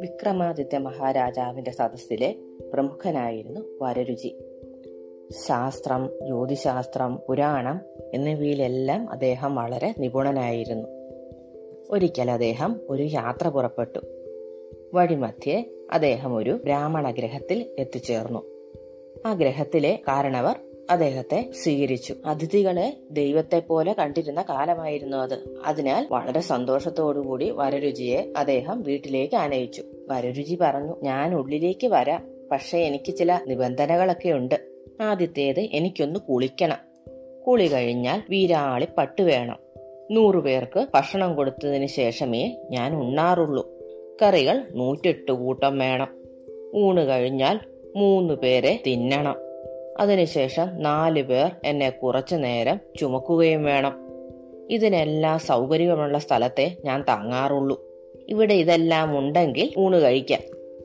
വിക്രമാദിത്യ മഹാരാജാവിന്റെ സദസ്സിലെ പ്രമുഖനായിരുന്നു വരരുചി. ശാസ്ത്രം ജ്യോതിശാസ്ത്രം പുരാണം എന്നിവയിലെല്ലാം അദ്ദേഹം വളരെ നിപുണനായിരുന്നു. ഒരിക്കൽ അദ്ദേഹം ഒരു യാത്ര പുറപ്പെട്ടു. വഴിമധ്യേ അദ്ദേഹം ഒരു ബ്രാഹ്മണ ഗ്രഹത്തിൽ എത്തിച്ചേർന്നു. ആ ഗ്രഹത്തിലെ കാരണവർ അദ്ദേഹത്തെ സ്വീകരിച്ചു. അതിഥികളെ ദൈവത്തെ പോലെ കണ്ടിരുന്ന കാലമായിരുന്നു അത്. അതിനാൽ വളരെ സന്തോഷത്തോടുകൂടി വരരുചിയെ അദ്ദേഹം വീട്ടിലേക്ക് ആനയിച്ചു. വരരുചി പറഞ്ഞു ഞാൻ ഉള്ളിലേക്ക് വരാം. പക്ഷേ എനിക്ക് ചില നിബന്ധനകളൊക്കെ ഉണ്ട്. ആദ്യത്തേത് എനിക്കൊന്ന് കുളിക്കണം. കുളി കഴിഞ്ഞാൽ വീരാളി പട്ട് വേണം. നൂറുപേർക്ക് ഭക്ഷണം കൊടുത്തതിന് ശേഷമേ ഞാൻ ഉണ്ണാറുള്ളൂ. കറികൾ നൂറ്റെട്ട് കൂട്ടം വേണം. ഊണ് കഴിഞ്ഞാൽ മൂന്ന് പേരെ തിന്നണം. അതിനുശേഷം നാല് പേർ എന്നെ കുറച്ചു നേരം ചുമക്കുകയും വേണം. ഇതിനെല്ലാം സൗകര്യമുള്ള സ്ഥലത്തെ ഞാൻ താങ്ങാറുള്ളൂ. ഇവിടെ ഇതെല്ലാം ഉണ്ടെങ്കിൽ ഊണ് കഴിക്കാം.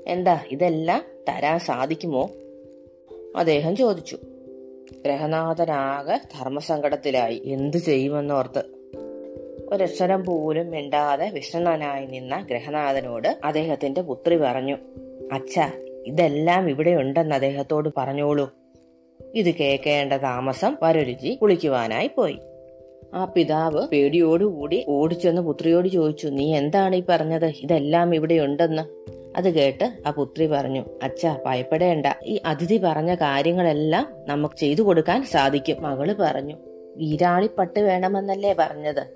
എന്താ ഇതെല്ലാം തരാൻ സാധിക്കുമോ? അദ്ദേഹം ചോദിച്ചു. ഗ്രഹനാഥനാകെ ധർമ്മസങ്കടത്തിലായി. എന്തു ചെയ്യുമെന്നോർത്ത്. ഒരക്ഷരം പോലും മിണ്ടാതെ വിഷ്ണനായി നിന്ന ഗ്രഹനാഥനോട് അദ്ദേഹത്തിന്റെ പുത്രി പറഞ്ഞു. അച്ഛ ഇതെല്ലാം ഇവിടെ ഉണ്ടെന്ന് അദ്ദേഹത്തോട് പറഞ്ഞോളൂ. ഇത് കേൾക്കേണ്ട താമസം വരരുചി കുളിക്കുവാനായി പോയി. ആ പിതാവ് പേടിയോടുകൂടി ഓടിച്ചെന്ന് പുത്രിയോട് ചോദിച്ചു നീ എന്താണ് ഈ പറഞ്ഞത്? ഇതെല്ലാം ഇവിടെ ഉണ്ടെന്ന്. അത് കേട്ട് ആ പുത്രി പറഞ്ഞു അച്ഛ ഭയപ്പെടേണ്ട. ഈ അതിഥി പറഞ്ഞ കാര്യങ്ങളെല്ലാം നമുക്ക് ചെയ്തു കൊടുക്കാൻ സാധിക്കും മകൾ പറഞ്ഞു. വീരാളിപ്പട്ട് വേണമെന്നല്ലേ പറഞ്ഞത്?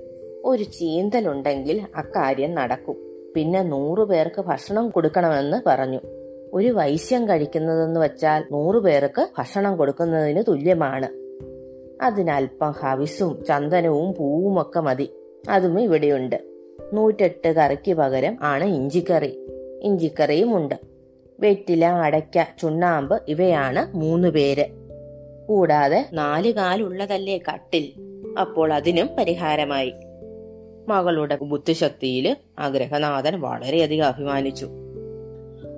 ഒരു ചീന്തലുണ്ടെങ്കിൽ അക്കാര്യം നടക്കും. പിന്നെ നൂറു പേർക്ക് ഭക്ഷണം കൊടുക്കണമെന്ന് പറഞ്ഞു. ഒരു വൈശ്യം കഴിക്കുന്നതെന്ന് വെച്ചാൽ നൂറു പേർക്ക് ഭക്ഷണം കൊടുക്കുന്നതിന് തുല്യമാണ്. അതിനൽപ്പം ഹവിസും ചന്ദനവും പൂവും ഒക്കെ മതി. അതും ഇവിടെയുണ്ട്. നൂറ്റെട്ട് കറിക്ക് പകരം ആണ് ഇഞ്ചിക്കറി. ഇഞ്ചിക്കറിയും ഉണ്ട്. വെറ്റില അടയ്ക്ക ചുണ്ണാമ്പ് ഇവയാണ് മൂന്ന് പേര്. കൂടാതെ നാല് കാലുള്ളതല്ലേ കട്ടിൽ. അപ്പോൾ അതിനും പരിഹാരമായി. മകളുടെ ബുദ്ധിശക്തിയിൽ ആ ഗ്രഹനാഥൻ വളരെയധികം അഭിമാനിച്ചു.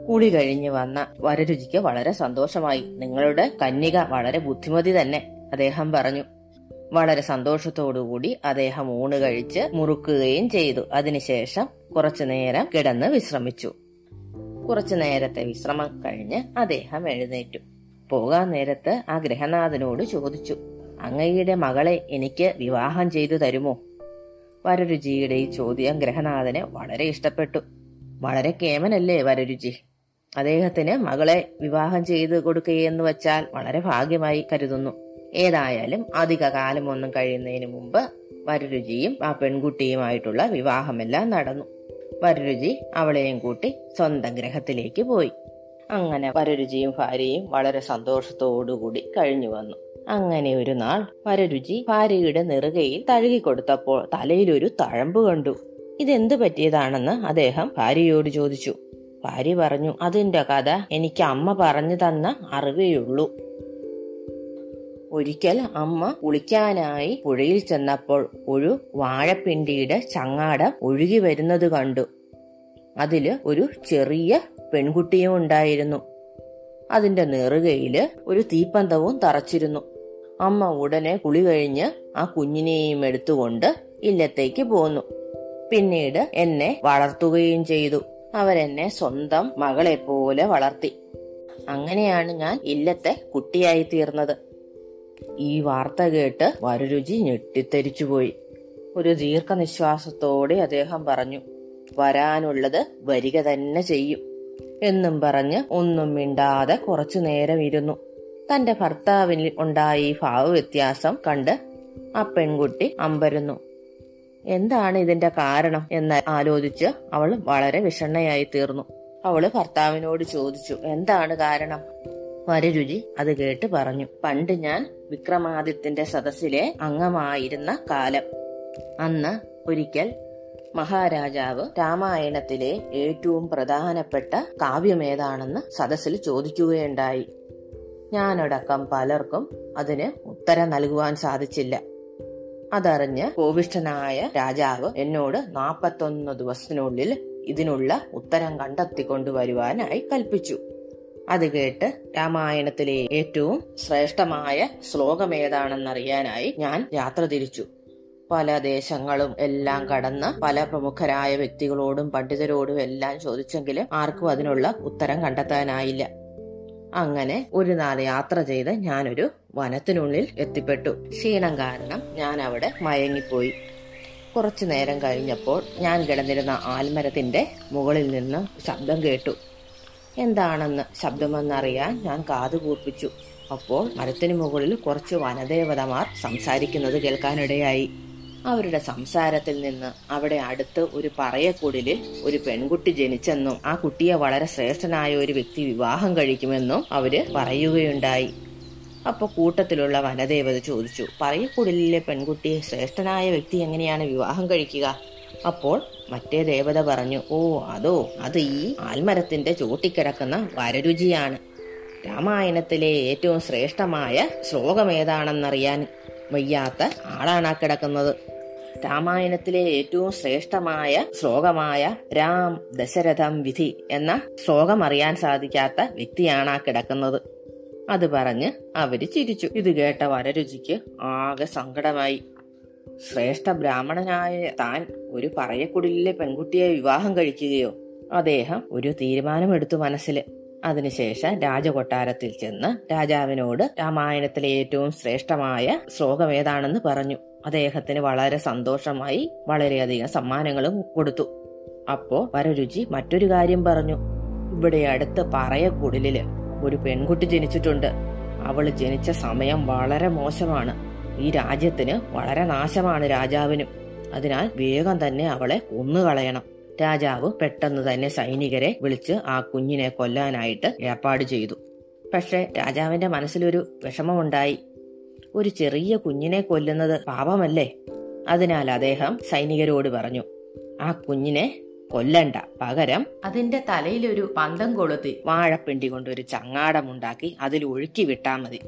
കുളി കഴിഞ്ഞു വന്ന വരരുചിക്ക് വളരെ സന്തോഷമായി. നിങ്ങളുടെ കന്യക വളരെ ബുദ്ധിമതി തന്നെ അദ്ദേഹം പറഞ്ഞു. വളരെ സന്തോഷത്തോടുകൂടി അദ്ദേഹം ഊണ് കഴിച്ച് മുറുക്കുകയും ചെയ്തു. അതിനുശേഷം കുറച്ചു നേരം കിടന്ന് വിശ്രമിച്ചു. കുറച്ചു നേരത്തെ വിശ്രമം കഴിഞ്ഞ് അദ്ദേഹം എഴുന്നേറ്റു. പോകാൻ നേരത്ത് ആ ഗ്രഹനാഥനോട് ചോദിച്ചു അങ്ങയുടെ മകളെ എനിക്ക് വിവാഹം ചെയ്തു തരുമോ? വരരുചിയുടെ ഈ ചോദ്യം ഗ്രഹനാഥനെ വളരെ ഇഷ്ടപ്പെട്ടു. വളരെ കേമനല്ലേ വരരുചി? അദ്ദേഹത്തിന് മകളെ വിവാഹം ചെയ്ത് കൊടുക്കുകയെന്ന് വെച്ചാൽ വളരെ ഭാഗ്യമായി കരുതുന്നു. ഏതായാലും അധിക കാലമൊന്നും കഴിയുന്നതിന് മുമ്പ് വരരുചിയും ആ പെൺകുട്ടിയുമായിട്ടുള്ള വിവാഹമെല്ലാം നടന്നു. വരരുചി അവളെയും കൂട്ടി സ്വന്തം ഗ്രഹത്തിലേക്ക് പോയി. അങ്ങനെ വരരുചിയും ഭാര്യയും വളരെ സന്തോഷത്തോടുകൂടി കഴിഞ്ഞു വന്നു. അങ്ങനെ ഒരു നാൾ വരരുചി ഭാര്യയുടെ നെറുകയിൽ തഴുകിക്കൊടുത്തപ്പോൾ തലയിലൊരു തഴമ്പ് കണ്ടു. ഇതെന്ത് പറ്റിയതാണെന്ന് അദ്ദേഹം ഭാര്യയോട് ചോദിച്ചു. ഭാര്യ പറഞ്ഞു അതിന്റെ കഥ എനിക്ക് അമ്മ പറഞ്ഞു തന്ന അറിവേയുള്ളൂ. ഒരിക്കൽ അമ്മ കുളിക്കാനായി പുഴയിൽ ചെന്നപ്പോൾ ഒരു വാഴപ്പിണ്ടിയുടെ ചങ്ങാടം ഒഴുകി വരുന്നത് കണ്ടു. അതിൽ ഒരു ചെറിയ പെൺകുട്ടിയും ഉണ്ടായിരുന്നു. അതിന്റെ നെറുകയിൽ ഒരു തീപ്പന്തവും തറച്ചിരുന്നു. അമ്മ ഉടനെ കുളി കഴിഞ്ഞ് ആ കുഞ്ഞിനെയും എടുത്തുകൊണ്ട് ഇല്ലത്തേക്ക് പോന്നു. പിന്നീട് എന്നെ വളർത്തുകയും ചെയ്തു. അവരെന്നെ സ്വന്തം മകളെ പോലെ വളർത്തി. അങ്ങനെയാണ് ഞാൻ ഇല്ലത്തെ കുട്ടിയായി തീർന്നത്. ഈ വാർത്ത കേട്ട് വരരുചി ഞെട്ടിത്തെരിച്ചുപോയി ഒരു ദീർഘനിശ്വാസത്തോടെ അദ്ദേഹം പറഞ്ഞു വരാനുള്ളത് വരിക തന്നെ ചെയ്യും എന്നും പറഞ്ഞ് ഒന്നും മിണ്ടാതെ കുറച്ചു നേരം ഇരുന്നു. തന്റെ ഭർത്താവിൽ ഉണ്ടായി ഈ ഭാവവ്യത്യാസം കണ്ട് ആ പെൺകുട്ടി അമ്പരുന്നു. എന്താണ് ഇതിന്റെ കാരണം എന്ന് ആലോചിച്ച് അവൾ വളരെ വിഷണ്ണയായി തീർന്നു. അവൾ ഭർത്താവിനോട് ചോദിച്ചു എന്താണ് കാരണം? വരരുചി അത് കേട്ട് പറഞ്ഞു പണ്ട് ഞാൻ വിക്രമാദിത്യന്റെ സദസ്സിലെ അംഗമായിരുന്ന കാലം. അന്ന് ഒരിക്കൽ മഹാരാജാവ് രാമായണത്തിലെ ഏറ്റവും പ്രധാനപ്പെട്ട കാവ്യമേതാണെന്ന് സദസ്സിൽ ചോദിക്കുകയുണ്ടായി. ഞാനടക്കം പലർക്കും അതിന് ഉത്തരം നൽകുവാൻ സാധിച്ചില്ല. അതറിഞ്ഞ് കോപിഷ്ഠനായ രാജാവ് എന്നോട് നാപ്പത്തൊന്ന് ദിവസത്തിനുള്ളിൽ ഇതിനുള്ള ഉത്തരം കണ്ടെത്തി കൊണ്ടുവരുവാനായി കൽപ്പിച്ചു. അത് കേട്ട് രാമായണത്തിലെ ഏറ്റവും ശ്രേഷ്ഠമായ ശ്ലോകം ഏതാണെന്നറിയാനായി ഞാൻ യാത്ര തിരിച്ചു. പല ദേശങ്ങളും എല്ലാം കടന്ന് പല പ്രമുഖരായ വ്യക്തികളോടും പണ്ഡിതരോടും എല്ലാം ചോദിച്ചെങ്കിലും ആർക്കും അതിനുള്ള ഉത്തരം കണ്ടെത്താനായില്ല. അങ്ങനെ ഒരു നാൾ യാത്ര ചെയ്ത് ഞാനൊരു വനത്തിനുള്ളിൽ എത്തിപ്പെട്ടു. ക്ഷീണം കാരണം ഞാൻ അവിടെ മയങ്ങിപ്പോയി. കുറച്ചു നേരം കഴിഞ്ഞപ്പോൾ ഞാൻ കിടന്നിരുന്ന ആൽമരത്തിന്റെ മുകളിൽ നിന്ന് ശബ്ദം കേട്ടു. എന്താണെന്ന്? ശബ്ദമെന്നറിയാൻ ഞാൻ കാതു കൂർപ്പിച്ചു. അപ്പോൾ മരത്തിനു മുകളിൽ കുറച്ച് വനദേവതമാർ സംസാരിക്കുന്നത് കേൾക്കാനിടയായി. അവരുടെ സംസാരത്തിൽ നിന്ന് അവിടെ അടുത്ത് ഒരു പറയക്കുടിലിൽ ഒരു പെൺകുട്ടി ജനിച്ചെന്നും ആ കുട്ടിയെ വളരെ ശ്രേഷ്ഠനായ ഒരു വ്യക്തി വിവാഹം കഴിക്കുമെന്നും അവർ പറയുകയുണ്ടായി. അപ്പൊ കൂട്ടത്തിലുള്ള വനദേവത ചോദിച്ചു പറയക്കുടിലെ പെൺകുട്ടിയെ ശ്രേഷ്ഠനായ വ്യക്തി എങ്ങനെയാണ് വിവാഹം കഴിക്കുക? അപ്പോൾ മറ്റേ ദേവത പറഞ്ഞു ഓ അതോ അത് ഈ ആൽമരത്തിന്റെ ചോട്ടിക്കിടക്കുന്ന വരരുചിയാണ്. രാമായണത്തിലെ ഏറ്റവും ശ്രേഷ്ഠമായ ശ്ലോകം ഏതാണെന്നറിയാൻ വയ്യാത്ത ആളാണ് ആ കിടക്കുന്നത്. രാമായണത്തിലെ ഏറ്റവും ശ്രേഷ്ഠമായ ശ്ലോകമായ രാം ദശരഥം വിധി എന്ന ശ്ലോകം അറിയാൻ സാധിക്കാത്ത വ്യക്തിയാണ് ആ കിടക്കുന്നത്. അത് പറഞ്ഞ് അവർ ചിരിച്ചു. ഇത് കേട്ട വരരുചിക്ക് ആകെ സങ്കടമായി. ശ്രേഷ്ഠ ബ്രാഹ്മണനായ താൻ ഒരു പറയക്കുടിലെ പെൺകുട്ടിയെ വിവാഹം കഴിക്കുകയോ? അദ്ദേഹം ഒരു തീരുമാനമെടുത്തു മനസ്സിൽ അതിനുശേഷം രാജകൊട്ടാരത്തിൽ ചെന്ന് രാജാവിനോട് രാമായണത്തിലെ ഏറ്റവും ശ്രേഷ്ഠമായ ശ്ലോകം ഏതാണെന്ന് പറഞ്ഞു. അദ്ദേഹത്തിന് വളരെ സന്തോഷമായി വളരെയധികം സമ്മാനങ്ങളും കൊടുത്തു. അപ്പോ വരരുചി മറ്റൊരു കാര്യം പറഞ്ഞു. ഇവിടെ അടുത്ത് പറയക്കുടലിൽ ഒരു പെൺകുട്ടി ജനിച്ചിട്ടുണ്ട്. അവൾ ജനിച്ച സമയം വളരെ മോശമാണ്. ഈ രാജ്യത്തിന് വളരെ നാശമാണ് രാജാവിനും. അതിനാൽ വേഗം തന്നെ അവളെ കൊന്നുകളയണം. രാജാവ് പെട്ടെന്ന് തന്നെ സൈനികരെ വിളിച്ച് ആ കുഞ്ഞിനെ കൊല്ലാനായിട്ട് ഏർപ്പാട് ചെയ്തു. പക്ഷെ രാജാവിന്റെ മനസ്സിലൊരു വിഷമമുണ്ടായി. ഒരു ചെറിയ കുഞ്ഞിനെ കൊല്ലുന്നത് പാപമല്ലേ? അതിനാൽ അദ്ദേഹം സൈനികരോട് പറഞ്ഞു ആ കുഞ്ഞിനെ കൊല്ലണ്ട. പകരം അതിന്റെ തലയിലൊരു പന്തം കൊളുത്തി. വാഴപ്പിണ്ടി കൊണ്ട് ഒരു ചങ്ങാടമുണ്ടാക്കി അതിൽ ഒഴുക്കി വിട്ടാ മതി.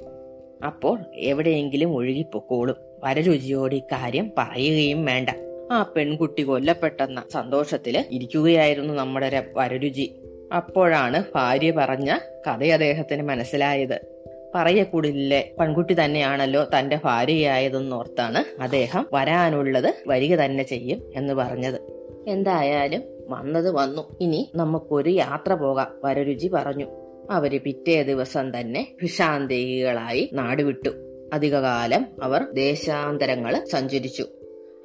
അപ്പോൾ എവിടെയെങ്കിലും ഒഴുകിപ്പൊക്കോളും. വരരുചിയോട് ഇക്കാര്യം പറയുകയും വേണ്ട. ആ പെൺകുട്ടി കൊല്ലപ്പെട്ടെന്ന സന്തോഷത്തിൽ ഇരിക്കുകയായിരുന്നു നമ്മുടെ വരരുചി. അപ്പോഴാണ് ഭാര്യ പറഞ്ഞ കഥ അദ്ദേഹത്തിന് മനസ്സിലായത്. പറയക്കുടിലെ പെൺകുട്ടി തന്നെയാണല്ലോ തന്റെ ഭാര്യയായതെന്നോർത്താണ് അദ്ദേഹം വരാനുള്ളത് വരിക തന്നെ ചെയ്യും എന്ന് പറഞ്ഞത്. എന്തായാലും വന്നത് വന്നു. ഇനി നമുക്കൊരു യാത്ര പോകാം വരരുചി പറഞ്ഞു. അവർ പിറ്റേ ദിവസം തന്നെ ഭിഷാന്തേഹികളായി നാടുവിട്ടു. അധികകാലം അവർ ദേശാന്തരങ്ങൾ സഞ്ചരിച്ചു.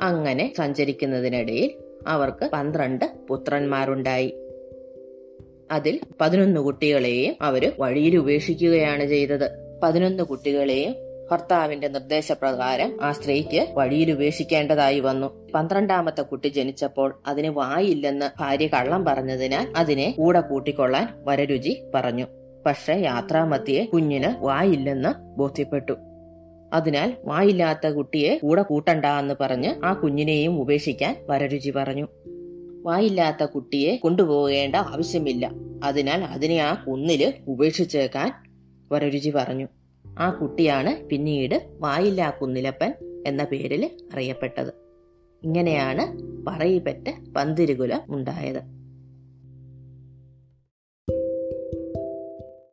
അങ്ങനെ സഞ്ചരിക്കുന്നതിനിടയിൽ അവർക്ക് പന്ത്രണ്ട് പുത്രന്മാരുണ്ടായി. അതിൽ പതിനൊന്ന് കുട്ടികളെയും അവർ വഴിയിൽ ഉപേക്ഷിക്കുകയാണ് ചെയ്തത്. പതിനൊന്ന് കുട്ടികളെയും ഭർത്താവിന്റെ നിർദ്ദേശപ്രകാരം ആ സ്ത്രീക്ക് വഴിയിൽ ഉപേക്ഷിക്കേണ്ടതായി വന്നു. പന്ത്രണ്ടാമത്തെ കുട്ടി ജനിച്ചപ്പോൾ അതിന് വായില്ലെന്ന് ഭാര്യ കള്ളം പറഞ്ഞതിനാൽ അതിനെ കൂടെ കൂട്ടിക്കൊള്ളാൻ വരരുചി പറഞ്ഞു. പക്ഷെ യാത്രാമത്തിയെ കുഞ്ഞിന് വായില്ലെന്ന് ബോധ്യപ്പെട്ടു. അതിനാൽ വായില്ലാത്ത കുട്ടിയെ കൂടെ കൂട്ടണ്ട എന്ന് പറഞ്ഞ് ആ കുഞ്ഞിനെയും ഉപേക്ഷിക്കാൻ വരരുചി പറഞ്ഞു. വായില്ലാത്ത കുട്ടിയെ കൊണ്ടുപോകേണ്ട ആവശ്യമില്ല. അതിനാൽ അതിനെ ആ കുന്നിൽ ഉപേക്ഷിച്ചേക്കാൻ വരരുചി പറഞ്ഞു. ആ കുട്ടിയാണ് പിന്നീട് വായില്ലാ കുന്നിലപ്പൻ എന്ന പേരിൽ അറിയപ്പെട്ടത്. ഇങ്ങനെയാണ് പറയിപ്പറ്റ പന്തിരുകുലം ഉണ്ടായത്.